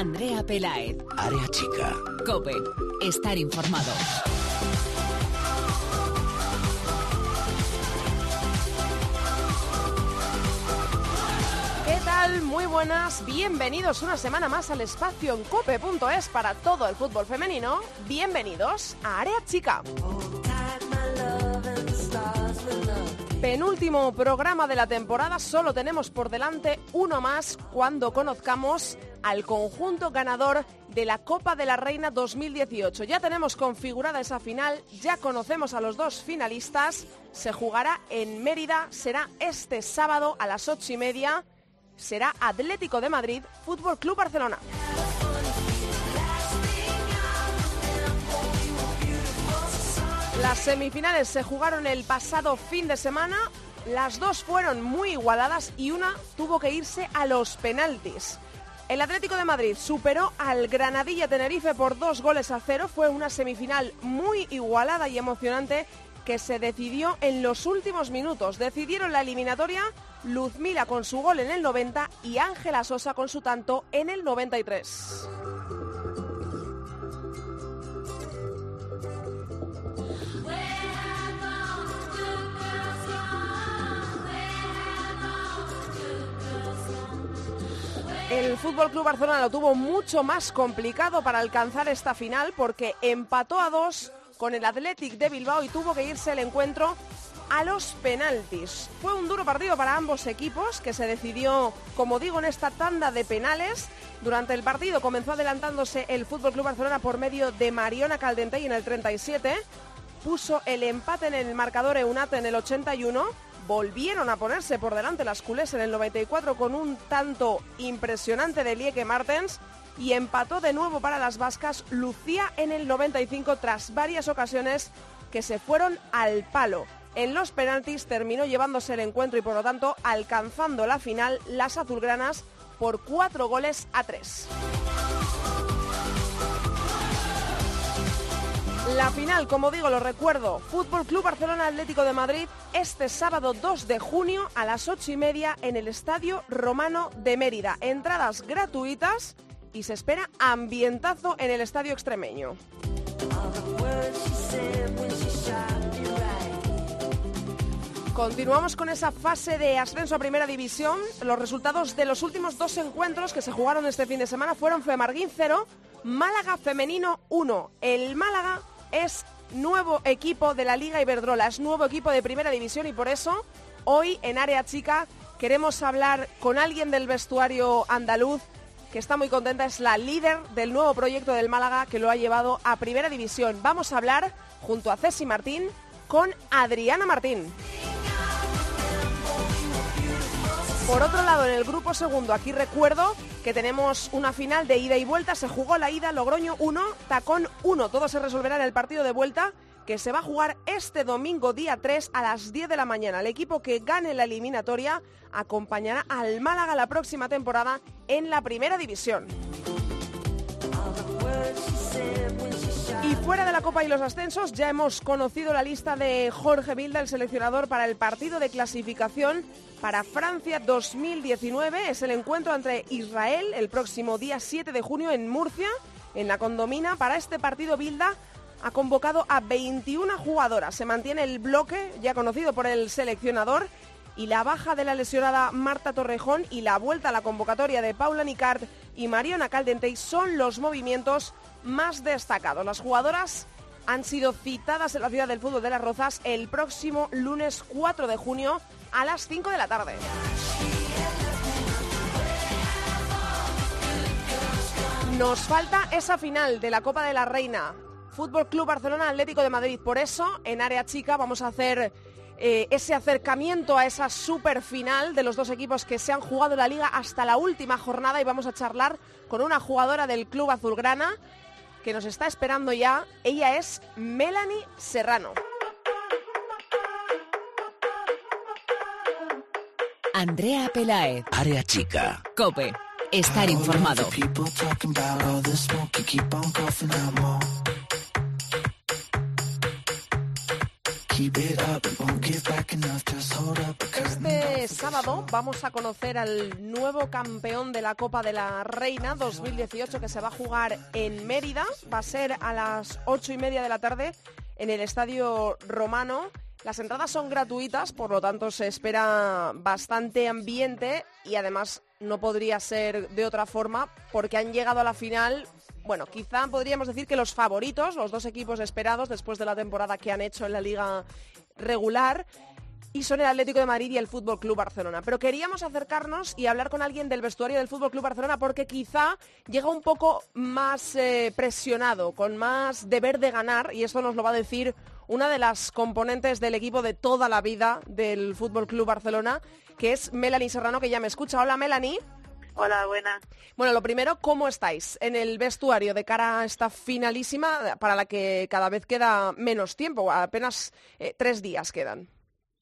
Andrea Pelaez. Área chica. Cope. Estar informado. ¿Qué tal? Muy buenas, bienvenidos una semana más al espacio en cope.es para todo el fútbol femenino. Bienvenidos a Área Chica. Penúltimo programa de la temporada, solo tenemos por delante uno más cuando conozcamos al conjunto ganador de la Copa de la Reina 2018. Ya tenemos configurada esa final, ya conocemos a los dos finalistas, se jugará en Mérida, será este sábado a las ocho y media, será Atlético de Madrid, Fútbol Club Barcelona. Las semifinales se jugaron el pasado fin de semana. Las dos fueron muy igualadas y una tuvo que irse a los penaltis. El Atlético de Madrid superó al Granadilla Tenerife por dos goles a cero. Fue una semifinal muy igualada y emocionante que se decidió en los últimos minutos. Decidieron la eliminatoria Luzmila con su gol en el 90 y Ángela Sosa con su tanto en el 93. El Fútbol Club Barcelona lo tuvo mucho más complicado para alcanzar esta final porque empató a dos con el Athletic de Bilbao y tuvo que irse el encuentro a los penaltis. Fue un duro partido para ambos equipos que se decidió, como digo, en esta tanda de penales. Durante el partido comenzó adelantándose el Fútbol Club Barcelona por medio de Mariona Caldentey en el 37. Puso el empate en el marcador Eunate en el 81 volvieron a ponerse por delante las culés en el 94 con un tanto impresionante de Lieke Martens y empató de nuevo para las vascas Lucía en el 95 tras varias ocasiones que se fueron al palo. En los penaltis terminó llevándose el encuentro y por lo tanto alcanzando la final las azulgranas por cuatro goles a tres. La final, como digo, lo recuerdo, Fútbol Club Barcelona Atlético de Madrid, este sábado 2 de junio a las 8 y media en el Estadio Romano de Mérida. Entradas gratuitas y se espera ambientazo en el Estadio Extremeño. Continuamos con esa fase de ascenso a Primera División. Los resultados de los últimos dos encuentros que se jugaron este fin de semana fueron Femarguín 0, Málaga Femenino 1. El Málaga es nuevo equipo de la Liga Iberdrola, es nuevo equipo de Primera División y por eso hoy en Área Chica queremos hablar con alguien del vestuario andaluz que está muy contenta, es la líder del nuevo proyecto del Málaga que lo ha llevado a Primera División. Vamos a hablar junto a Ceci Martín con Adriana Martín. Por otro lado, en el grupo segundo, aquí recuerdo que tenemos una final de ida y vuelta. Se jugó la ida, Logroño 1, Tacón 1. Todo se resolverá en el partido de vuelta que se va a jugar este domingo día 3 a las 10 de la mañana. El equipo que gane la eliminatoria acompañará al Málaga la próxima temporada en la primera división. Y fuera de la Copa y los ascensos, ya hemos conocido la lista de Jorge Vilda, el seleccionador para el partido de clasificación para Francia 2019. Es el encuentro entre Israel el próximo día 7 de junio en Murcia, en la condomina. Para este partido, Vilda ha convocado a 21 jugadoras. Se mantiene el bloque ya conocido por el seleccionador y la baja de la lesionada Marta Torrejón y la vuelta a la convocatoria de Paula Nicard y Mariona Caldentey son los movimientos más destacados. Las jugadoras han sido citadas en la ciudad del fútbol de Las Rozas el próximo lunes 4 de junio a las 5 de la tarde. Nos falta esa final de la Copa de la Reina. Fútbol Club Barcelona Atlético de Madrid. Por eso, en área chica vamos a hacer eh, ese acercamiento a esa super final de los dos equipos que se han jugado la liga hasta la última jornada y vamos a charlar con una jugadora del Club Azulgrana que nos está esperando ya. Ella es Melanie Serrano. Andrea Pelaez. Área chica. Cope. Estar informado. Este sábado vamos a conocer al nuevo campeón de la Copa de la Reina 2018 que se va a jugar en Mérida. Va a ser a las ocho y media de la tarde en el Estadio Romano. Las entradas son gratuitas, por lo tanto se espera bastante ambiente y además no podría ser de otra forma porque han llegado a la final bueno, quizá podríamos decir que los favoritos, los dos equipos esperados después de la temporada que han hecho en la liga regular, y son el Atlético de Madrid y el Fútbol Club Barcelona. Pero queríamos acercarnos y hablar con alguien del vestuario del Fútbol Club Barcelona porque quizá llega un poco más eh, presionado, con más deber de ganar, y esto nos lo va a decir una de las componentes del equipo de toda la vida del Fútbol Club Barcelona, que es Melanie Serrano, que ya me escucha. Hola, Melanie. Hola, buena. Bueno, lo primero, ¿cómo estáis en el vestuario de cara a esta finalísima para la que cada vez queda menos tiempo? Apenas eh, tres días quedan.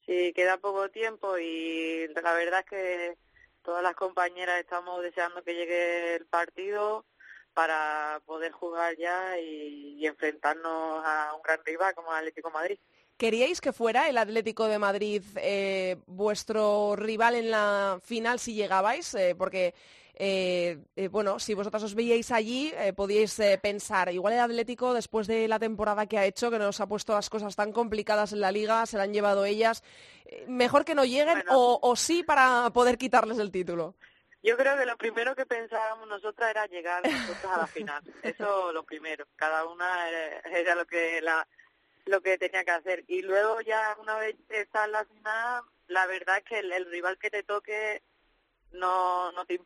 Sí, queda poco tiempo y la verdad es que todas las compañeras estamos deseando que llegue el partido para poder jugar ya y, enfrentarnos a un gran rival como el Atlético Madrid. ¿Queríais que fuera el Atlético de Madrid eh, vuestro rival en la final si llegabais? Eh, porque, eh, bueno, si vosotras os veíais allí, podíais pensar, igual el Atlético, después de la temporada que ha hecho, que nos ha puesto las cosas tan complicadas en la liga, se la han llevado ellas, mejor que no lleguen o, o sí para poder quitarles el título. Yo creo que lo primero que pensábamos nosotras era llegar a la final. Eso lo primero. Cada una era lo que la, lo que tenía que hacer. Y luego ya una vez está en la final, la verdad es que el, rival que te toque no, no te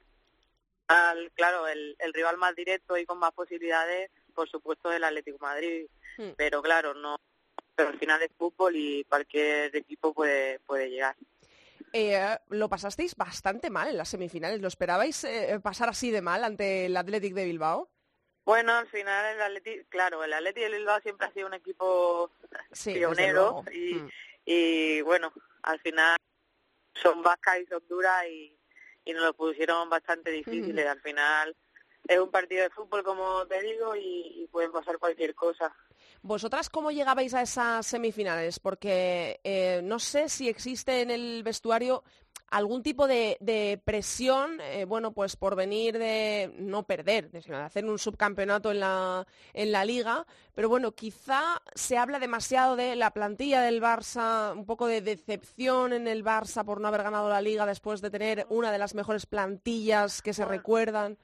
al, claro, el, el rival más directo y con más posibilidades, por supuesto, el Atlético Madrid. Hmm. Pero claro, no pero al final es fútbol y cualquier equipo puede, puede llegar. Eh, lo pasasteis bastante mal en las semifinales. ¿Lo esperabais eh, pasar así de mal ante el Athletic de Bilbao? Bueno, al final el Atleti, claro, el Atleti de Bilbao siempre ha sido un equipo pionero y, mm. y bueno, al final son vascas y son duras y, y nos lo pusieron bastante difíciles. Al final es un partido de fútbol, como te digo, y, pueden pasar cualquier cosa. ¿Vosotras cómo llegabais a esas semifinales? Porque eh, no sé si existe en el vestuario algún tipo de, presión, eh, bueno, pues por venir de no perder, de hacer un subcampeonato en la, en la liga, pero bueno, quizá se habla demasiado de la plantilla del Barça, un poco de decepción en el Barça por no haber ganado la liga después de tener una de las mejores plantillas que se recuerdan.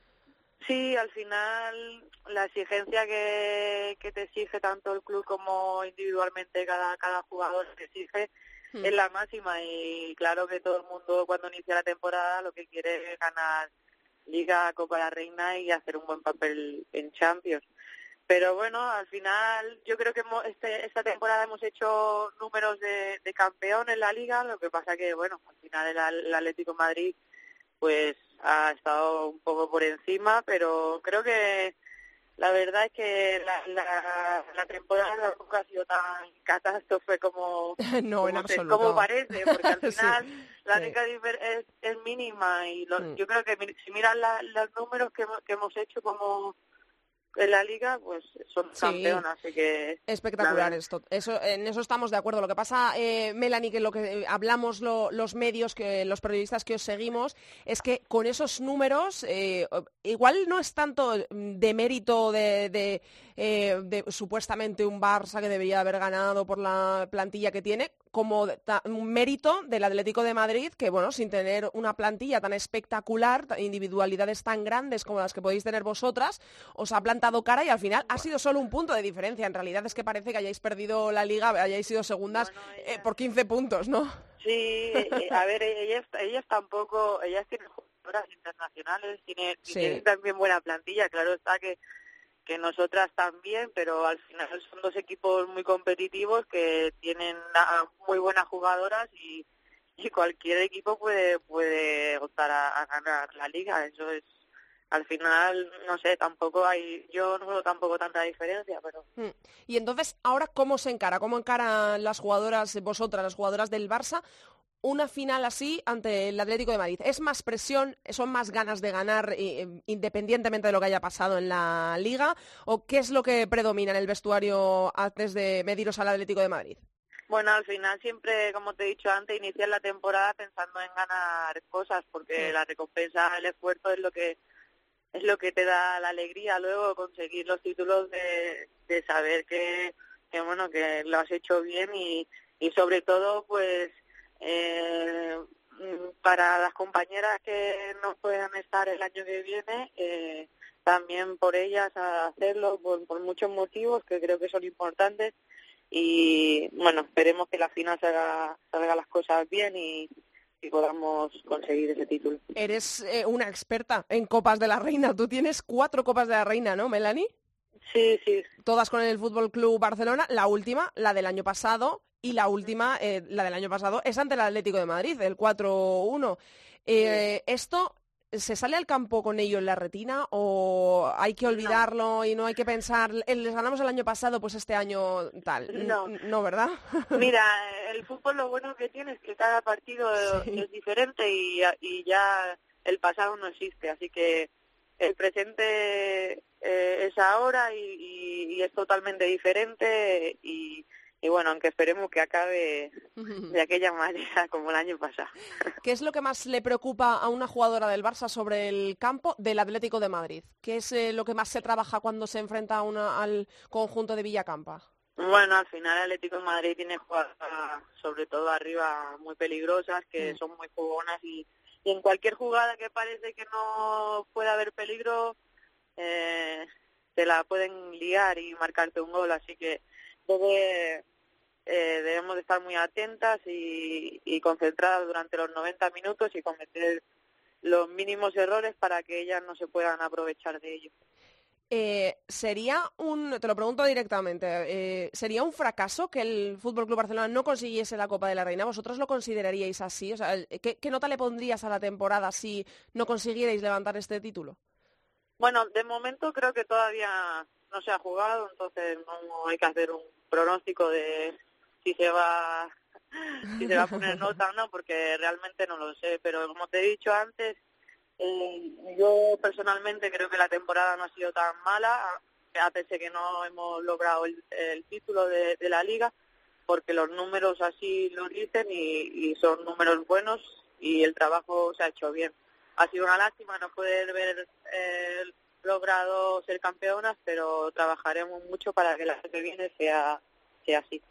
Sí, al final la exigencia que, que te exige tanto el club como individualmente cada, cada jugador te exige Hmm. es la máxima y claro que todo el mundo cuando inicia la temporada lo que quiere es ganar Liga, Copa de la Reina y hacer un buen papel en Champions. Pero bueno, al final yo creo que este, esta temporada hemos hecho números de, de, campeón en la liga, lo que pasa que bueno, al final el, el Atlético Madrid pues ha estado un poco por encima, pero creo que la verdad es que la, la, la temporada nunca ha sido tan catástrofe como, no, como, parece, porque al final la única es, es, mínima y mm. yo creo que si miras los números que, que hemos hecho como en la liga, pues son campeonas, así que... Espectacular esto. Eso, en eso estamos de acuerdo. Lo que pasa, eh, Melanie, que lo que hablamos los medios, que los periodistas que os seguimos, es que con esos números, eh, igual no es tanto de mérito de, eh, de, supuestamente un Barça que debería haber ganado por la plantilla que tiene, como un mérito del Atlético de Madrid que, bueno, sin tener una plantilla tan espectacular, individualidades tan grandes como las que podéis tener vosotras, os ha plantado cara y al final ha sido solo un punto de diferencia. En realidad es que parece que hayáis perdido la liga, hayáis sido segundas eh, por 15 puntos, ¿no? Sí, eh, a ver, ellas, ellas tampoco, ellas tienen jugadoras internacionales, tienen también buena plantilla, claro está que que nosotras también, pero al final son dos equipos muy competitivos que tienen muy buenas jugadoras y, cualquier equipo puede puede optar a, ganar la liga. Eso es al final, no sé, tampoco hay, yo no veo tampoco tanta diferencia, pero... Hmm. Y entonces, ¿ahora cómo se encara? ¿Cómo encaran las jugadoras, vosotras, las jugadoras del Barça, una final así ante el Atlético de Madrid? ¿Es más presión, son más ganas de ganar eh, independientemente de lo que haya pasado en la liga? ¿O qué es lo que predomina en el vestuario antes de mediros al Atlético de Madrid? Bueno, al final siempre, como te he dicho antes, iniciar la temporada pensando en ganar cosas, porque la recompensa, el esfuerzo es lo que es lo que te da la alegría luego conseguir los títulos de, de saber que, que bueno que lo has hecho bien y, y sobre todo pues eh, para las compañeras que no puedan estar el año que viene eh, también por ellas a hacerlo por, por muchos motivos que creo que son importantes y bueno esperemos que la final salga, salga las cosas bien y, y podamos conseguir ese título. Eres eh, una experta en Copas de la Reina. Tú tienes cuatro Copas de la Reina, ¿no, Melanie? Sí, sí. Todas con el Fútbol Club Barcelona. La última, la del año pasado, y la última, eh, la del año pasado, es ante el Atlético de Madrid, el 4-1. Eh, ¿Esto se sale al campo con ello en la retina o hay que olvidarlo y no hay que pensar, eh, les ganamos el año pasado, pues este año tal? No, no ¿verdad? Mira, el fútbol lo bueno que tiene es que cada partido es diferente y, y ya el pasado no existe, así que el presente eh, es ahora y, y, es totalmente diferente y, y bueno, aunque esperemos que acabe de aquella manera como el año pasado. ¿Qué es lo que más le preocupa a una jugadora del Barça sobre el campo del Atlético de Madrid? ¿Qué es eh, lo que más se trabaja cuando se enfrenta a una, al conjunto de Villacampa? Bueno, al final el Atlético de Madrid tiene jugadas, sobre todo arriba, muy peligrosas, que son muy jugonas y, y, en cualquier jugada que parece que no pueda haber peligro, eh, te la pueden liar y marcarte un gol, así que debe, eh, debemos de estar muy atentas y, y concentradas durante los 90 minutos y cometer los mínimos errores para que ellas no se puedan aprovechar de ello. Eh, sería un, te lo pregunto directamente, eh, sería un fracaso que el Fútbol Club Barcelona no consiguiese la Copa de la Reina. ¿Vosotros lo consideraríais así? O sea, ¿qué, ¿qué, nota le pondrías a la temporada si no consiguierais levantar este título? Bueno, de momento creo que todavía no se ha jugado, entonces no hay que hacer un pronóstico de si se va si se va a poner nota o no, porque realmente no lo sé. Pero como te he dicho antes, eh, yo personalmente creo que la temporada no ha sido tan mala, a pesar de que no hemos logrado el, el título de, de, la liga, porque los números así lo dicen y, y, son números buenos y el trabajo se ha hecho bien. Ha sido una lástima no poder ver eh, logrado ser campeonas, pero trabajaremos mucho para que año que viene sea, sea así.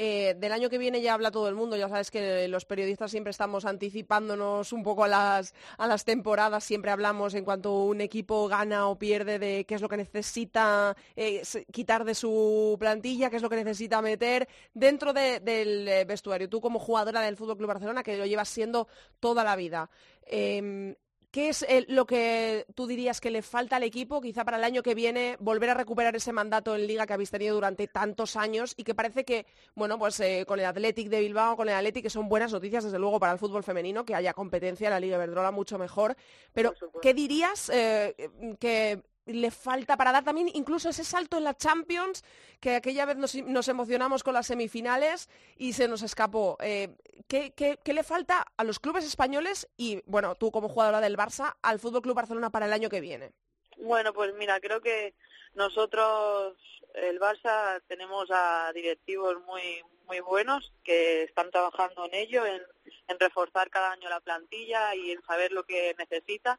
Eh, del año que viene ya habla todo el mundo, ya sabes que los periodistas siempre estamos anticipándonos un poco a las, a las temporadas, siempre hablamos en cuanto un equipo gana o pierde de qué es lo que necesita eh, quitar de su plantilla, qué es lo que necesita meter dentro de, del vestuario. Tú como jugadora del Fútbol Barcelona, que lo llevas siendo toda la vida, eh, ¿Qué es lo que tú dirías que le falta al equipo, quizá para el año que viene, volver a recuperar ese mandato en Liga que habéis tenido durante tantos años y que parece que, bueno, pues eh, con el Athletic de Bilbao, con el Athletic, que son buenas noticias, desde luego, para el fútbol femenino, que haya competencia en la Liga Verdrola mucho mejor. Pero, ¿qué dirías eh, que le falta para dar también incluso ese salto en la Champions, que aquella vez nos, emocionamos con las semifinales y se nos escapó. Eh, ¿qué, qué, le falta a los clubes españoles y, bueno, tú como jugadora del Barça, al Fútbol Club Barcelona para el año que viene? Bueno, pues mira, creo que nosotros, el Barça, tenemos a directivos muy muy buenos que están trabajando en ello, en reforzar cada año la plantilla y en saber lo que necesita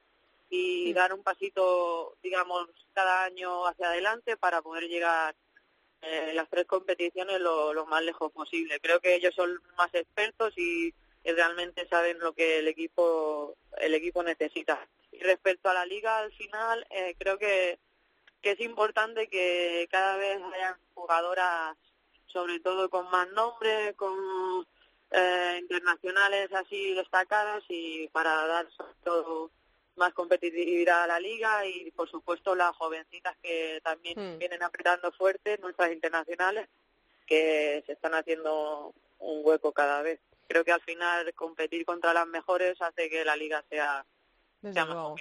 y dar un pasito, digamos, cada año hacia adelante para poder llegar eh, en las tres competiciones lo, lo, más lejos posible. Creo que ellos son más expertos y, y, realmente saben lo que el equipo el equipo necesita. Y respecto a la liga, al final, eh, creo que, que es importante que cada vez hayan jugadoras, sobre todo con más nombre, con eh, internacionales así destacadas y para dar sobre todo más competitividad a la liga y por supuesto las jovencitas que también mm. vienen apretando fuerte, nuestras internacionales, que se están haciendo un hueco cada vez. Creo que al final competir contra las mejores hace que la liga sea desde luego.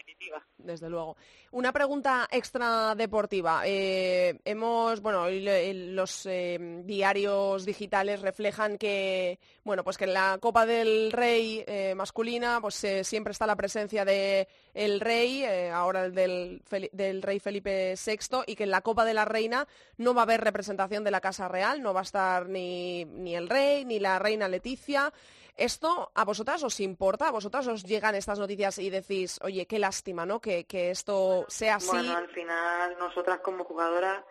Desde luego. Una pregunta extra deportiva. Eh, hemos, bueno, los eh, diarios digitales reflejan que, bueno, pues que en la Copa del Rey eh, masculina, pues siempre está la presencia de el Rey, ahora el del, del, Rey Felipe VI, y que en la Copa de la Reina no va a haber representación de la Casa Real, no va a estar ni, ni el Rey ni la Reina Leticia. ¿Esto a vosotras os importa? ¿A vosotras os llegan estas noticias y decís, oye, qué lástima, ¿no? Que, esto sea así. Bueno, al final nosotras como jugadoras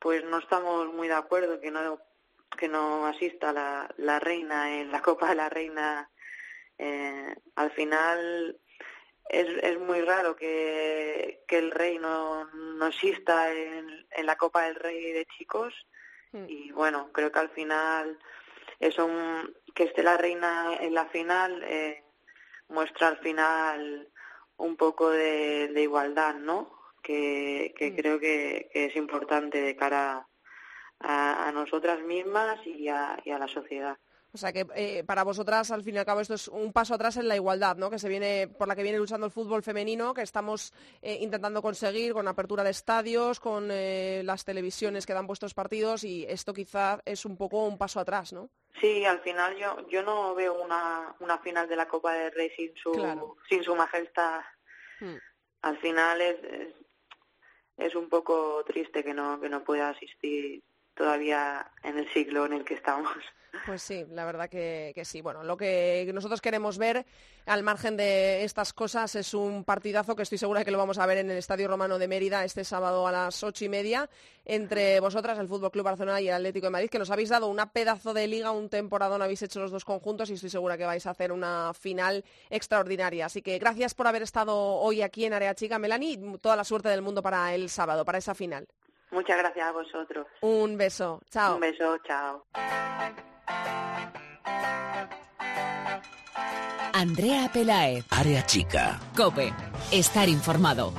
pues no estamos muy de acuerdo que no que no asista la, la reina en la Copa de la Reina. Eh, al final es, es muy raro que, que el rey no, no asista en, en la Copa del Rey de chicos hmm. y bueno, creo que al final es un, que esté la reina en la final eh, muestra al final un poco de, igualdad, ¿no? Que, mm. creo que, es importante de cara a, nosotras mismas y a la sociedad. O sea que eh, para vosotras, al fin y al cabo, esto es un paso atrás en la igualdad, ¿no? Que se viene, por la que viene luchando el fútbol femenino, que estamos eh, intentando conseguir con apertura de estadios, con eh, las televisiones que dan vuestros partidos, y esto quizá es un poco un paso atrás, ¿no? Sí, al final yo yo no veo una, una final de la Copa del Rey sin su sin su majestad. Hmm. Al final es, es, es un poco triste que no que no pueda asistir todavía en el siglo en el que estamos. Pues sí, la verdad que, sí. Bueno, lo que nosotros queremos ver, al margen de estas cosas, es un partidazo que estoy segura que lo vamos a ver en el Estadio Romano de Mérida este sábado a las ocho y media, entre vosotras, el Fútbol Club Barcelona y el Atlético de Madrid, que nos habéis dado una pedazo de liga, un temporadón habéis hecho los dos conjuntos y estoy segura que vais a hacer una final extraordinaria. Así que gracias por haber estado hoy aquí en Área Chica, Melanie, y toda la suerte del mundo para el sábado, para esa final. Muchas gracias a vosotros. Un beso. Chao. Un beso. Chao. Andrea Pelaez. Área chica. Cope. Estar informado.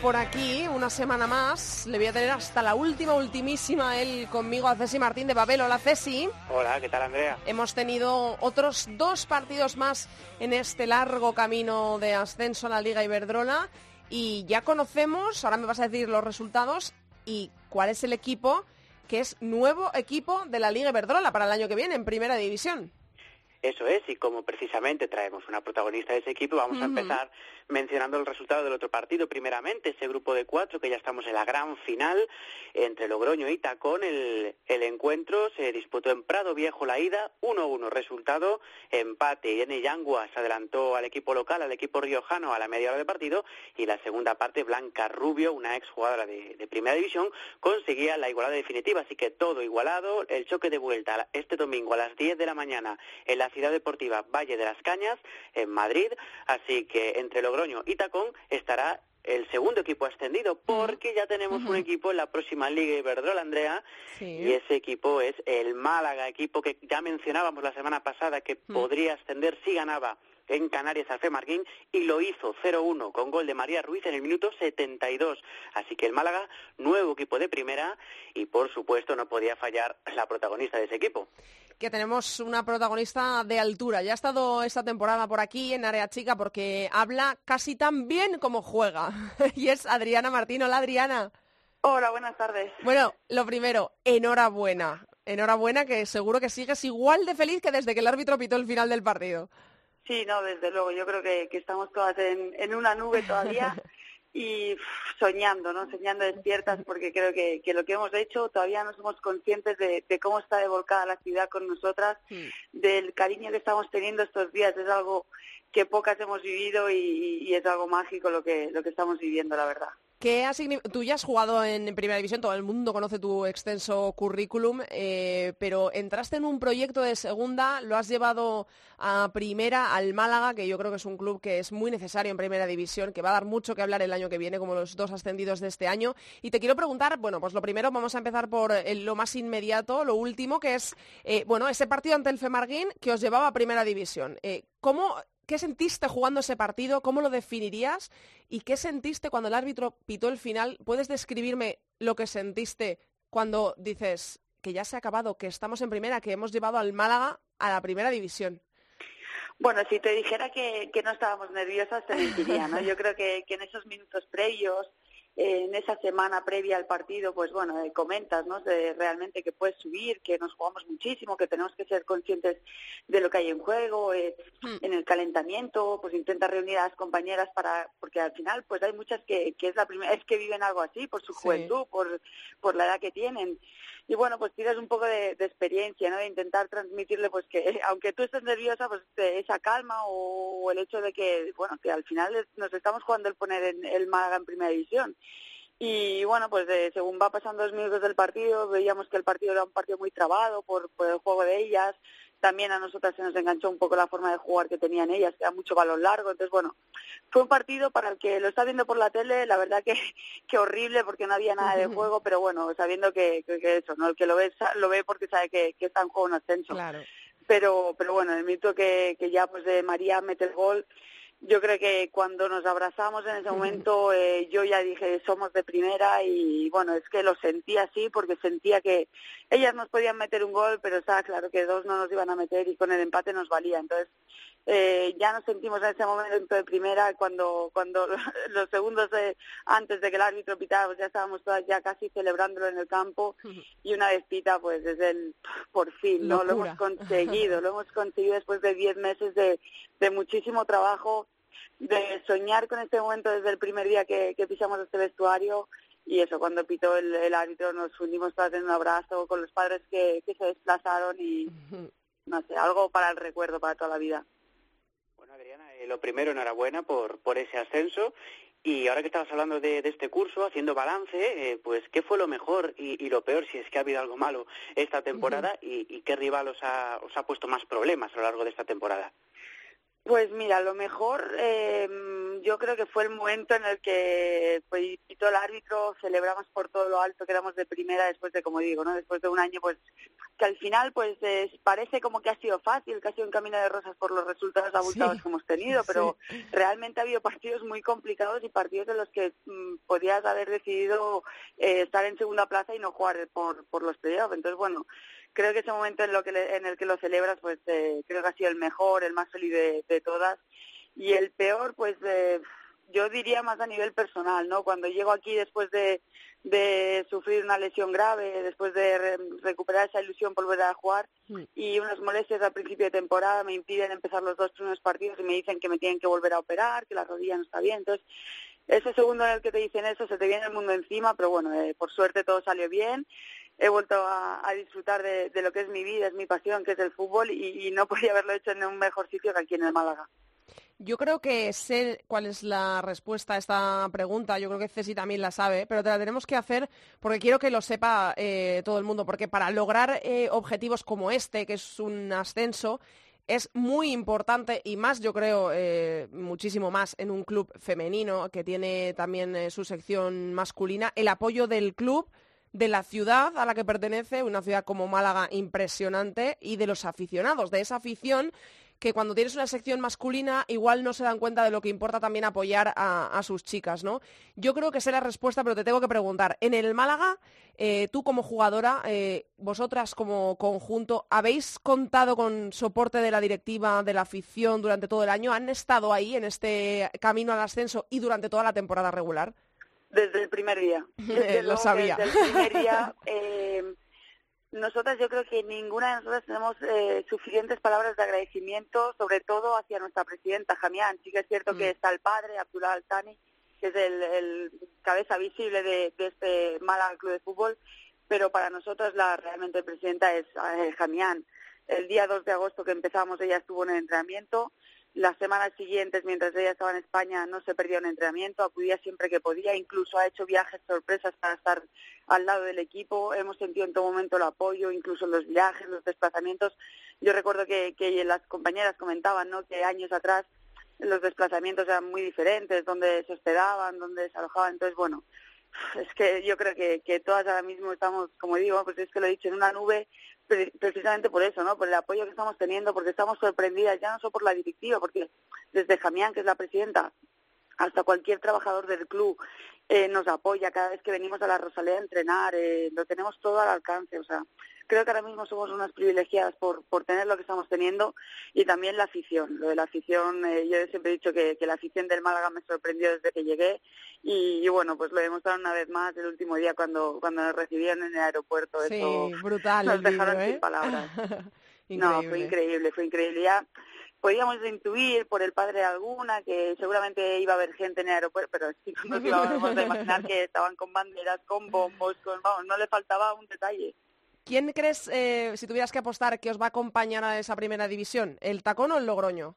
Por aquí una semana más. Le voy a tener hasta la última, ultimísima él conmigo a Ceci Martín de Babel. Hola Ceci. Hola, ¿qué tal Andrea? Hemos tenido otros dos partidos más en este largo camino de ascenso a la Liga Iberdrola y ya conocemos, ahora me vas a decir los resultados y cuál es el equipo que es nuevo equipo de la Liga Iberdrola para el año que viene en Primera División. Eso es, y como precisamente traemos una protagonista de ese equipo, vamos a empezar mencionando el resultado del otro partido. Primeramente, ese grupo de cuatro, que ya estamos en la gran final entre Logroño y Tacón. El, encuentro se disputó en Prado Viejo la ida, 1-1 resultado, empate. Y Yangua se adelantó al equipo local, al equipo riojano, a la media hora de partido. Y la segunda parte, Blanca Rubio, una exjugadora de, de Primera División, conseguía la igualada definitiva. Así que todo igualado. El choque de vuelta este domingo a las 10 de la mañana en la ciudad deportiva Valle de las Cañas, en Madrid. Así que entre Logroño y Tacón estará el segundo equipo ascendido, porque ya tenemos un equipo en la próxima Liga Iberdrola, Andrea, y ese equipo es el Málaga, equipo que ya mencionábamos la semana pasada que podría ascender si ganaba en Canarias al Marguín y lo hizo 0-1 con gol de María Ruiz en el minuto 72. Así que el Málaga, nuevo equipo de primera y por supuesto no podía fallar la protagonista de ese equipo que tenemos una protagonista de altura. Ya ha estado esta temporada por aquí en Área Chica porque habla casi tan bien como juega. y es Adriana Martín. Hola, Adriana. Hola, buenas tardes. Bueno, lo primero, enhorabuena. Enhorabuena que seguro que sigues igual de feliz que desde que el árbitro pitó el final del partido. Sí, no, desde luego. Yo creo que, estamos todas en, en una nube todavía. y soñando, ¿no? Soñando despiertas porque creo que, que, lo que hemos hecho todavía no somos conscientes de, cómo está devolcada la ciudad con nosotras, del cariño que estamos teniendo estos días. Es algo que pocas hemos vivido y, es algo mágico lo que, lo que estamos viviendo, la verdad. Tú ya has jugado en Primera División, todo el mundo conoce tu extenso currículum, eh, pero entraste en un proyecto de segunda, lo has llevado a Primera, al Málaga, que yo creo que es un club que es muy necesario en Primera División, que va a dar mucho que hablar el año que viene, como los dos ascendidos de este año. Y te quiero preguntar, bueno, pues lo primero vamos a empezar por eh, lo más inmediato, lo último, que es, eh, bueno, ese partido ante el Femarguín que os llevaba a Primera División. ¿Cómo ¿Qué sentiste jugando ese partido? ¿Cómo lo definirías? ¿Y qué sentiste cuando el árbitro pitó el final? ¿Puedes describirme lo que sentiste cuando dices que ya se ha acabado, que estamos en primera, que hemos llevado al Málaga a la primera división? Bueno, si te dijera que, no estábamos nerviosas, te mentiría, ¿no? Yo creo que en esos minutos previos en esa semana previa al partido, pues bueno, eh, comentas, ¿no? De realmente que puedes subir, que nos jugamos muchísimo, que tenemos que ser conscientes de lo que hay en juego, eh, hmm. en el calentamiento, pues intenta reunir a las compañeras para, porque al final, pues hay muchas que, que es la primera vez que viven algo así, por su juventud, por, por la edad que tienen y bueno, pues tienes un poco de, experiencia, ¿no? De intentar transmitirle, pues que aunque tú estés nerviosa, pues esa calma o, el hecho de que, bueno, que al final nos estamos jugando el poner en, el Málaga en primera división. Y bueno, pues según va pasando los minutos del partido, veíamos que el partido era un partido muy trabado por, por el juego de ellas, también a nosotras se nos enganchó un poco la forma de jugar que tenían ellas, que era mucho balón largo. Entonces, bueno, fue un partido para el que lo está viendo por la tele, la verdad que, que horrible porque no había nada de juego, pero bueno, sabiendo que, que, eso, ¿no? El que lo ve, lo ve porque sabe que, que está en juego en ascenso. Claro. Pero, pero bueno, el mito que, que ya pues de María mete el gol, yo creo que cuando nos abrazamos en ese momento eh, yo ya dije somos de primera y bueno es que lo sentía así porque sentía que ellas nos podían meter un gol pero estaba claro que dos no nos iban a meter y con el empate nos valía. Entonces eh, ya nos sentimos en ese momento de primera cuando cuando los segundos antes de que el árbitro pitara pues ya estábamos todas ya casi celebrándolo en el campo y una vez pita pues desde el por fin no lo hemos conseguido lo hemos conseguido después de diez meses de, de muchísimo trabajo de soñar con este momento desde el primer día que, pisamos este vestuario. Y eso, cuando pitó el, árbitro nos unimos todas en un abrazo con los padres que, se desplazaron y no sé, algo para el recuerdo, para toda la vida. Bueno, Adriana, eh, lo primero, enhorabuena por, por ese ascenso. Y ahora que estabas hablando de, este curso, haciendo balance, eh, pues qué fue lo mejor y, lo peor, si es que ha habido algo malo esta temporada y, qué rival os ha, os ha puesto más problemas a lo largo de esta temporada. Pues mira, lo mejor eh, yo creo que fue el momento en el que pues, el árbitro, celebramos por todo lo alto, quedamos de primera después de, como digo, ¿no? después de un año pues que al final pues parece como que ha sido fácil, que ha sido un camino de rosas por los resultados abultados que hemos tenido, pero realmente ha habido partidos muy complicados y partidos en los que mm, podías haber decidido eh, estar en segunda plaza y no jugar por, por los playoffs. Entonces, bueno, creo que ese momento en, lo que en el que lo celebras, pues eh, creo que ha sido el mejor, el más feliz de, todas. Y el peor, pues eh, yo diría más a nivel personal, ¿no? Cuando llego aquí después de, de sufrir una lesión grave, después de recuperar esa ilusión, volver a jugar, mm. y unas molestias al principio de temporada me impiden empezar los dos primeros partidos y me dicen que me tienen que volver a operar, que la rodilla no está bien. Entonces, ese segundo en el que te dicen eso, se te viene el mundo encima, pero bueno, eh, por suerte todo salió bien he vuelto a, disfrutar de, lo que es mi vida, es mi pasión, que es el fútbol, y, no podía haberlo hecho en un mejor sitio que aquí en el Málaga. Yo creo que sé cuál es la respuesta a esta pregunta. Yo creo que Ceci también la sabe, pero te la tenemos que hacer porque quiero que lo sepa eh, todo el mundo. Porque para lograr eh, objetivos como este, que es un ascenso, es muy importante y más, yo creo, eh, muchísimo más en un club femenino que tiene también su sección masculina, el apoyo del club de la ciudad a la que pertenece, una ciudad como Málaga impresionante, y de los aficionados, de esa afición que cuando tienes una sección masculina igual no se dan cuenta de lo que importa también apoyar a, sus chicas, ¿no? Yo creo que sé la respuesta, pero te tengo que preguntar. En el Málaga, eh, tú como jugadora, eh, vosotras como conjunto, ¿habéis contado con soporte de la directiva, de la afición durante todo el año? ¿Han estado ahí en este camino al ascenso y durante toda la temporada regular? Desde el primer día. Lo sabía. Desde el primer día. Eh, nosotras, yo creo que ninguna de nosotras tenemos eh, suficientes palabras de agradecimiento, sobre todo hacia nuestra presidenta, Jamián. Sí que es cierto que mm. está el padre, Abdullah Altani, que es el, cabeza visible de, este Málaga Club de Fútbol, pero para nosotros la realmente presidenta es eh, Jamián. El día 2 de agosto que empezamos ella estuvo en el entrenamiento, las semanas siguientes, mientras ella estaba en España, no se perdía un entrenamiento, acudía siempre que podía, incluso ha hecho viajes sorpresas para estar al lado del equipo. Hemos sentido en todo momento el apoyo, incluso los viajes, los desplazamientos. Yo recuerdo que, que las compañeras comentaban ¿no? que años atrás los desplazamientos eran muy diferentes, donde se hospedaban, donde se alojaban. Entonces, bueno, es que yo creo que, que todas ahora mismo estamos, como digo, pues es que lo he dicho, en una nube precisamente por eso, ¿no? Por el apoyo que estamos teniendo, porque estamos sorprendidas, ya no solo por la directiva, porque desde Jamián, que es la presidenta, hasta cualquier trabajador del club eh, nos apoya cada vez que venimos a la Rosaleda a entrenar, eh, lo tenemos todo al alcance, o sea, creo que ahora mismo somos unas privilegiadas por, por tener lo que estamos teniendo y también la afición. Lo de la afición, eh, yo siempre he dicho que, que, la afición del Málaga me sorprendió desde que llegué y, bueno, pues lo demostraron una vez más el último día cuando, cuando nos recibieron en el aeropuerto. Sí, brutal. Nos dejaron sin ¿eh? palabras. no, fue increíble, fue increíble. Ya podíamos intuir por el padre de alguna que seguramente iba a haber gente en el aeropuerto, pero sí nos íbamos a imaginar que estaban con banderas, con bombos, con, vamos, no le faltaba un detalle. ¿Quién crees, eh, si tuvieras que apostar, que os va a acompañar a esa primera división? ¿El tacón o el Logroño?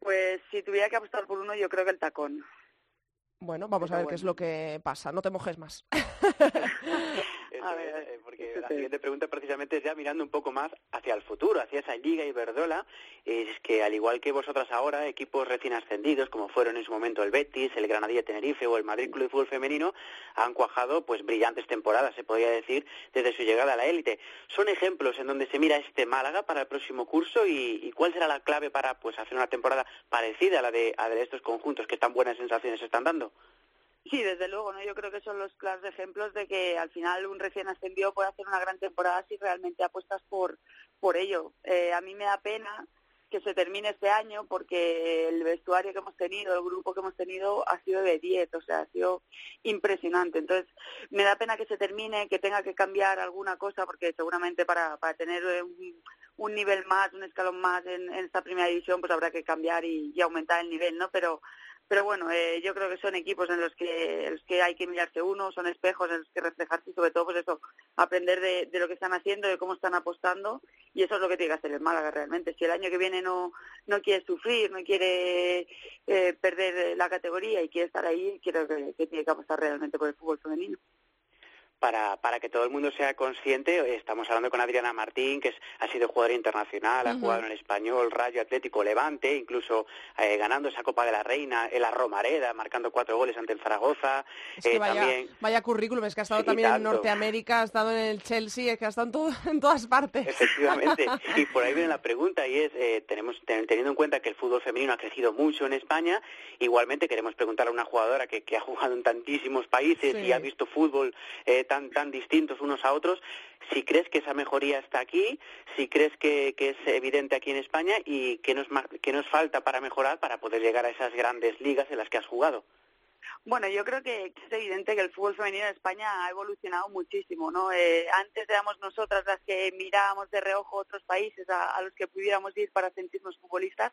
Pues si tuviera que apostar por uno, yo creo que el tacón. Bueno, vamos a ver qué es lo que pasa. No te mojes más. a ver, eh, porque la siguiente pregunta precisamente es ya mirando un poco más hacia el futuro, hacia esa Liga Iberdrola, es que al igual que vosotras ahora, equipos recién ascendidos, como fueron en su momento el Betis, el Granadilla Tenerife o el Madrid Club de Fútbol Femenino, han cuajado pues brillantes temporadas, se podría decir, desde su llegada a la élite. ¿Son ejemplos en donde se mira este Málaga para el próximo curso y, cuál será la clave para pues hacer una temporada parecida a la de, a de estos conjuntos que tan buenas sensaciones están dando? Sí, desde luego, ¿no? Yo creo que son los claros ejemplos de que al final un recién ascendido puede hacer una gran temporada si realmente apuestas por, por ello. Eh, a mí me da pena que se termine este año porque el vestuario que hemos tenido, el grupo que hemos tenido ha sido de 10, o sea, ha sido impresionante. Entonces, me da pena que se termine, que tenga que cambiar alguna cosa porque seguramente para, para tener un, un nivel más, un escalón más en, en, esta primera división, pues habrá que cambiar y, y aumentar el nivel, ¿no? Pero pero bueno, eh, yo creo que son equipos en los que, los que hay que mirarse uno, son espejos en los que reflejarse y sobre todo pues eso, aprender de, de, lo que están haciendo, de cómo están apostando y eso es lo que tiene que hacer el Málaga realmente. Si el año que viene no, no quiere sufrir, no quiere eh, perder la categoría y quiere estar ahí, creo que, que tiene que apostar realmente por el fútbol femenino para, para que todo el mundo sea consciente, estamos hablando con Adriana Martín, que es, ha sido jugadora internacional, ha jugado en el Español, Rayo Atlético, Levante, incluso eh, ganando esa Copa de la Reina, en la Romareda, marcando cuatro goles ante el Zaragoza. Es que eh, vaya, también... vaya currículum, es que ha estado también en Norteamérica, ha estado en el Chelsea, es que ha estado en, todo, en todas partes. Efectivamente, y por ahí viene la pregunta y es, eh, tenemos teniendo en cuenta que el fútbol femenino ha crecido mucho en España, igualmente queremos preguntarle a una jugadora que, que ha jugado en tantísimos países y ha visto fútbol eh, tan, tan distintos unos a otros, si crees que esa mejoría está aquí, si crees que, que es evidente aquí en España y qué nos, qué nos falta para mejorar para poder llegar a esas grandes ligas en las que has jugado. Bueno, yo creo que, es evidente que el fútbol femenino en España ha evolucionado muchísimo, ¿no? Eh, antes éramos nosotras las que mirábamos de reojo otros países a, los que pudiéramos ir para sentirnos futbolistas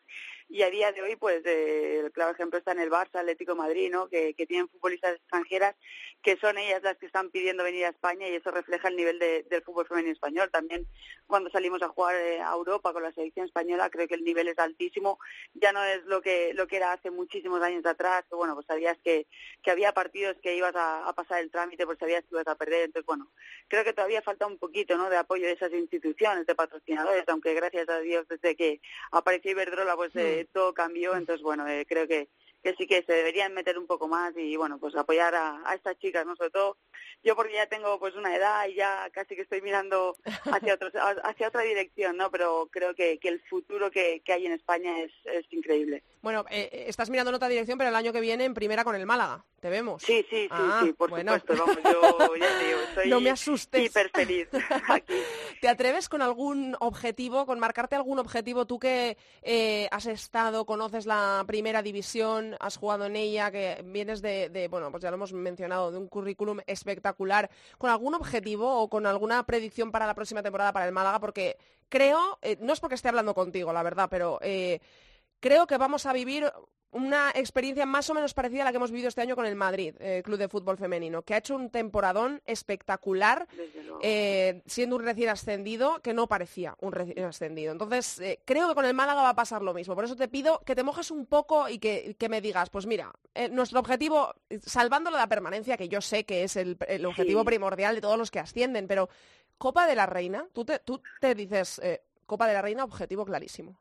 y a día de hoy, pues, eh, claro ejemplo está en el Barça, Atlético Madrid, ¿no? Que, tienen futbolistas extranjeras que son ellas las que están pidiendo venir a España y eso refleja el nivel del fútbol femenino español. También cuando salimos a jugar eh, a Europa con la selección española, creo que el nivel es altísimo. Ya no es lo que lo que era hace muchísimos años atrás, que bueno, pues sabías que que había partidos que ibas a, pasar el trámite porque sabías que ibas a perder. Entonces, bueno, creo que todavía falta un poquito ¿no? de apoyo de esas instituciones, de patrocinadores, aunque gracias a Dios desde que apareció Iberdrola pues eh, mm. todo cambió. Entonces, bueno, eh, creo que que sí que se deberían meter un poco más y bueno pues apoyar a, a, estas chicas no sobre todo yo porque ya tengo pues una edad y ya casi que estoy mirando hacia otros, hacia otra dirección no pero creo que, que el futuro que, que, hay en España es, es increíble bueno eh, eh, estás mirando en otra dirección pero el año que viene en primera con el Málaga te vemos. Sí, sí, sí, ah, sí por supuesto. Vamos, yo ya te digo, soy no me asustes. hiper feliz aquí. ¿Te atreves con algún objetivo, con marcarte algún objetivo? Tú que eh, has estado, conoces la primera división, has jugado en ella, que vienes de, bueno, pues ya lo hemos mencionado, de un currículum espectacular, ¿con algún objetivo o con alguna predicción para la próxima temporada para el Málaga? Porque creo, eh, no es porque esté hablando contigo, la verdad, pero... Eh, creo que vamos a vivir una experiencia más o menos parecida a la que hemos vivido este año con el Madrid, eh, Club de Fútbol Femenino, que ha hecho un temporadón espectacular, eh, siendo un recién ascendido que no parecía un recién ascendido. Entonces, eh, creo que con el Málaga va a pasar lo mismo. Por eso te pido que te mojes un poco y que, me digas, pues mira, nuestro objetivo, salvándolo de la permanencia, que yo sé que es el, objetivo primordial de todos los que ascienden, pero Copa de la Reina, tú te, tú te dices, Copa de la Reina, objetivo clarísimo.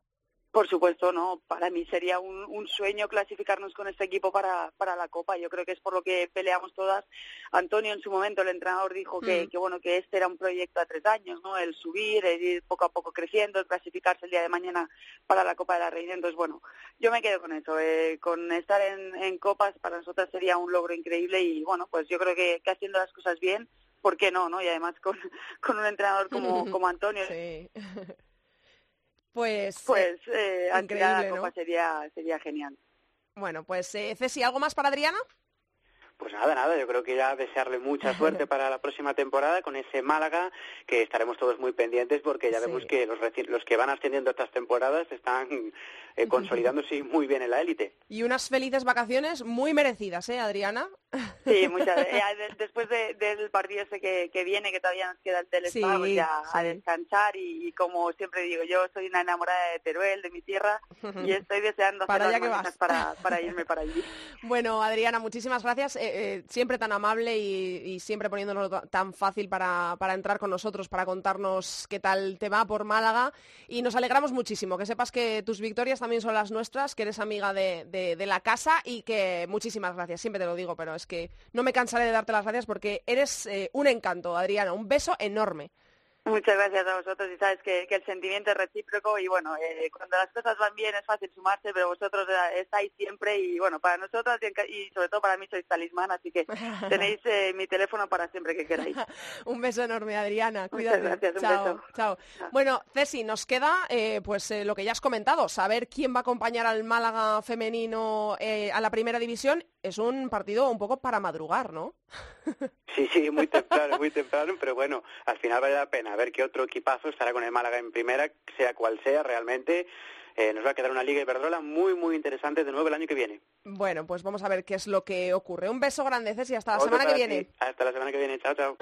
Por supuesto, no. Para mí sería un, sueño clasificarnos con este equipo para, para, la Copa. Yo creo que es por lo que peleamos todas. Antonio en su momento, el entrenador, dijo que, mm. que bueno que este era un proyecto a tres años, ¿no? El subir, el ir poco a poco creciendo, el clasificarse el día de mañana para la Copa de la Reina. Entonces, bueno, yo me quedo con eso. Eh, con estar en, en, copas para nosotras sería un logro increíble y bueno, pues yo creo que, que haciendo las cosas bien, ¿por qué no, no? Y además con, con un entrenador como, como Antonio. Sí. Pues, eh, pues eh, increíble, ¿no? sería, sería genial. Bueno, pues eh, Ceci, ¿algo más para Adriana? Pues nada, nada, yo creo que ya desearle mucha suerte para la próxima temporada con ese Málaga, que estaremos todos muy pendientes porque ya vemos que los, los que van ascendiendo estas temporadas están eh, consolidándose muy bien en la élite. Y unas felices vacaciones muy merecidas, ¿eh, Adriana? Sí, muchas eh, Después del partido ese que, viene, que todavía nos queda el telespa, pues ya a descansar y, como siempre digo, yo soy una enamorada de Teruel, de mi tierra, y estoy deseando hacer para las para, para irme para allí. Bueno, Adriana, muchísimas gracias. Eh, eh, siempre tan amable y, siempre poniéndolo tan fácil para, entrar con nosotros, para contarnos qué tal te va por Málaga. Y nos alegramos muchísimo, que sepas que tus victorias también son las nuestras, que eres amiga de, la casa y que muchísimas gracias. Siempre te lo digo, pero es que no me cansaré de darte las gracias porque eres eh, un encanto, Adriana. Un beso enorme. Muchas gracias a vosotros y sabes que, el sentimiento es recíproco y bueno, eh, cuando las cosas van bien es fácil sumarse, pero vosotros eh, estáis siempre y bueno, para nosotros y sobre todo para mí sois talismán, así que tenéis eh, mi teléfono para siempre que queráis. un beso enorme, Adriana. Cuídate. gracias, un chao, beso. Chao. Bueno, Ceci, nos queda pues lo que ya has comentado, saber quién va a acompañar al Málaga femenino a la primera división. Es un partido un poco para madrugar, ¿no? Sí, sí, muy temprano, muy temprano, pero bueno, al final vale la pena ver qué otro equipazo estará con el Málaga en primera, sea cual sea, realmente eh, nos va a quedar una Liga Iberdrola muy, muy interesante de nuevo el año que viene. Bueno, pues vamos a ver qué es lo que ocurre. Un beso grande, Ceci, hasta la semana que viene. Hasta la semana que viene, chao, chao.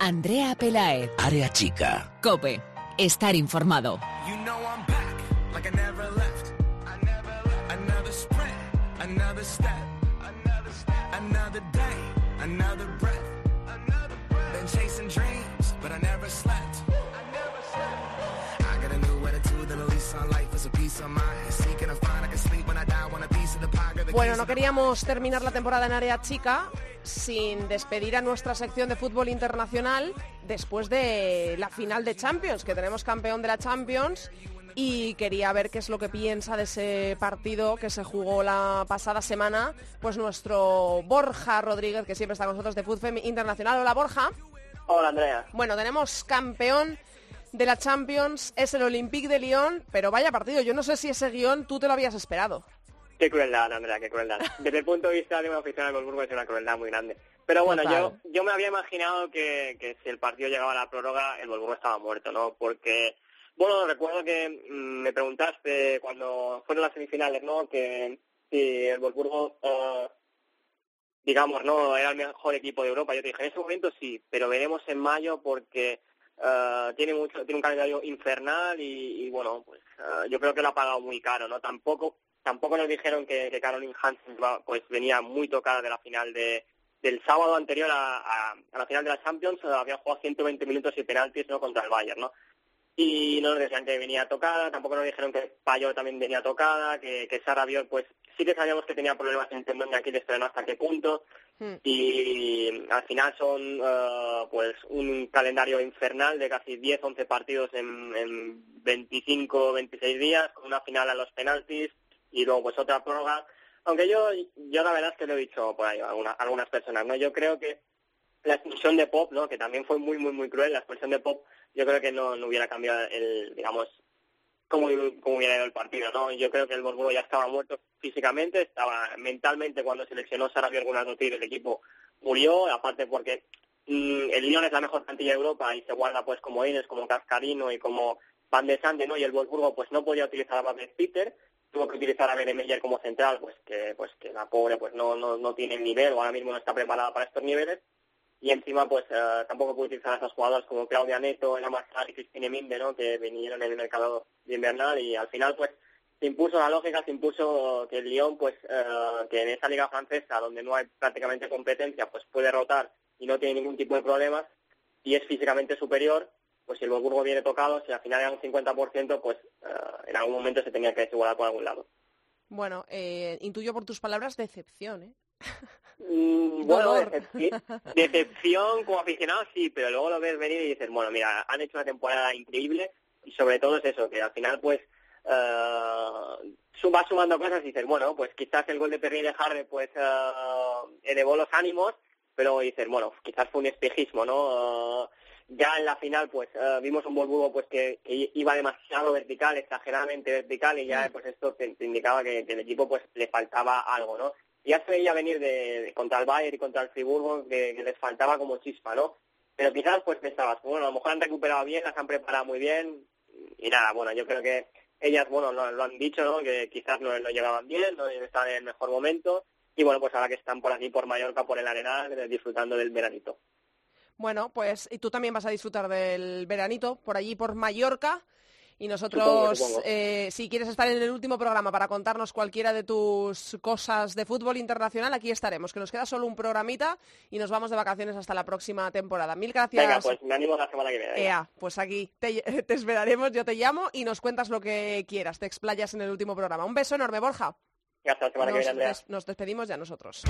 Andrea Pelaez. Área chica. Cope. Estar informado. Bueno, no queríamos terminar la temporada en área chica sin despedir a nuestra sección de fútbol internacional después de la final de Champions, que tenemos campeón de la Champions y quería ver qué es lo que piensa de ese partido que se jugó la pasada semana, pues nuestro Borja Rodríguez, que siempre está con nosotros de Fútbol Internacional. Hola Borja. Hola Andrea. Bueno, tenemos campeón de la Champions, es el Olympique de Lyon, pero vaya partido, yo no sé si ese guion tú te lo habías esperado. Qué crueldad, Andrea, qué crueldad. Desde el punto de vista de una afición al Wolfsburgo es una crueldad muy grande. Pero bueno, yo, yo me había imaginado que, que si el partido llegaba a la prórroga, el Wolfsburgo estaba muerto, ¿no? Porque bueno, recuerdo que mm, me preguntaste cuando fueron las semifinales, ¿no? Que si el Wolfsburgo, uh, digamos, no era el mejor equipo de Europa. Yo te dije, en ese momento sí, pero veremos en mayo porque uh, tiene mucho, tiene un calendario infernal y, bueno, pues uh, yo creo que lo ha pagado muy caro, ¿no? Tampoco, tampoco nos dijeron que, que Caroline Hansen pues venía muy tocada de la final de, del sábado anterior a, a, a la final de la Champions, había jugado 120 minutos y penaltis, ¿no? Contra el Bayern, ¿no? Y no nos decían que venía tocada, tampoco nos dijeron que Payo también venía tocada, que, que Sara pues sí que sabíamos que tenía problemas en el tendón de Aquiles, pero no hasta qué punto, hmm. y al final son uh, pues un calendario infernal de casi 10, 11 partidos en, en 25, 26 días, con una final a los penaltis y luego pues otra prórroga, aunque yo, yo la verdad es que lo he dicho por ahí a algunas, algunas personas, ¿no? Yo creo que la expulsión de Pop, ¿no? Que también fue muy, muy, muy cruel, la expulsión de Pop yo creo que no, hubiera cambiado el, digamos, cómo, cómo hubiera ido el partido, ¿no? Yo creo que el Borgo ya estaba muerto físicamente, estaba mentalmente cuando se lesionó Sarabia alguna noticia el equipo murió, aparte porque mm, el Lyon es la mejor plantilla de Europa y se guarda pues como Inés, como Cascarino y como Van de Sande, ¿no? Y el Wolfsburgo pues no podía utilizar a Babel Peter, tuvo que utilizar a Beremeyer como central, pues que pues que la pobre pues no, no, no tiene nivel o ahora mismo no está preparada para estos niveles. Y encima pues eh, tampoco puede utilizar a esas jugadoras como Claudia Neto, Ella Marzal y Cristina Minde, ¿no? Que vinieron en el mercado de invernal y al final pues se impuso la lógica, se impuso que el Lyon, pues, eh, que en esa liga francesa, donde no hay prácticamente competencia, pues puede rotar y no tiene ningún tipo de problemas, y es físicamente superior, pues si el Wolfsburgo viene tocado, si al final era un 50%, pues eh, en algún momento se tenía que desigualar por algún lado. Bueno, eh, intuyo por tus palabras decepción, ¿eh? Mm, bueno, decepción, como aficionado sí, pero luego lo ves venir y dices, bueno, mira, han hecho una temporada increíble y sobre todo es eso, que al final pues uh, vas sumando cosas y dices, bueno, pues quizás el gol de Perry de Harre pues uh, elevó los ánimos, pero dices, bueno, quizás fue un espejismo, ¿no? ya en la final pues vimos un Volburgo pues que, iba demasiado vertical, exageradamente vertical y ya pues esto te, indicaba que, el equipo pues le faltaba algo, ¿no? Ya se veía venir de, contra el Bayern y contra el Friburgo que, les faltaba como chispa, ¿no? Pero quizás pues pensabas, bueno, a lo mejor han recuperado bien, las han preparado muy bien y nada, bueno, yo creo que ellas, bueno, lo, han dicho, ¿no? Que quizás no lo llevaban bien, no estaban en el mejor momento. Y bueno, pues ahora que están por aquí, por Mallorca, por el Arenal, disfrutando del veranito. Bueno, pues y tú también vas a disfrutar del veranito por allí, por Mallorca. Y nosotros, eh, si quieres estar en el último programa para contarnos cualquiera de tus cosas de fútbol internacional, aquí estaremos, que nos queda solo un programita y nos vamos de vacaciones hasta la próxima temporada. Mil gracias. Venga, pues me animo la semana que viene. Ea, pues aquí te, te, esperaremos, yo te llamo y nos cuentas lo que quieras, te explayas en el último programa. Un beso enorme, Borja. Hasta la semana que viene, Andrea. nos despedimos ya nosotros.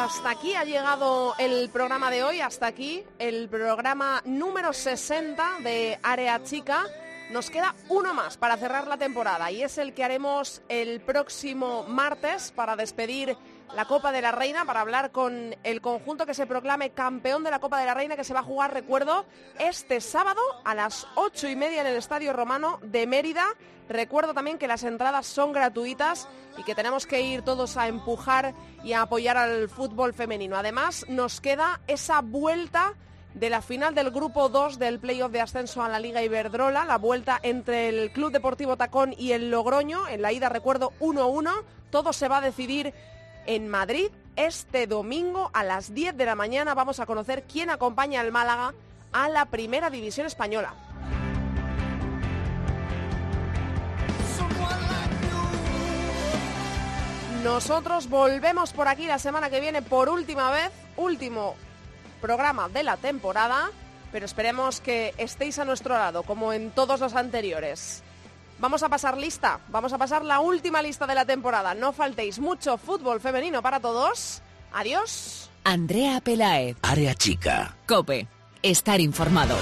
Hasta aquí ha llegado el programa de hoy, hasta aquí el programa número 60 de Área Chica. Nos queda uno más para cerrar la temporada y es el que haremos el próximo martes para despedir la Copa de la Reina, para hablar con el conjunto que se proclame campeón de la Copa de la Reina que se va a jugar, recuerdo, este sábado a las ocho y media en el Estadio Romano de Mérida. Recuerdo también que las entradas son gratuitas y que tenemos que ir todos a empujar y a apoyar al fútbol femenino. Además, nos queda esa vuelta de la final del grupo 2 del playoff de ascenso a la Liga Iberdrola, la vuelta entre el Club Deportivo Tacón y el Logroño, en la ida recuerdo 1-1, todo se va a decidir en Madrid este domingo a las 10 de la mañana vamos a conocer quién acompaña al Málaga a la Primera División Española. Nosotros volvemos por aquí la semana que viene por última vez, último programa de la temporada, pero esperemos que estéis a nuestro lado, como en todos los anteriores. Vamos a pasar lista, vamos a pasar la última lista de la temporada. No faltéis mucho fútbol femenino para todos. Adiós. Andrea Pelaez. Área chica. Cope. Estar informado.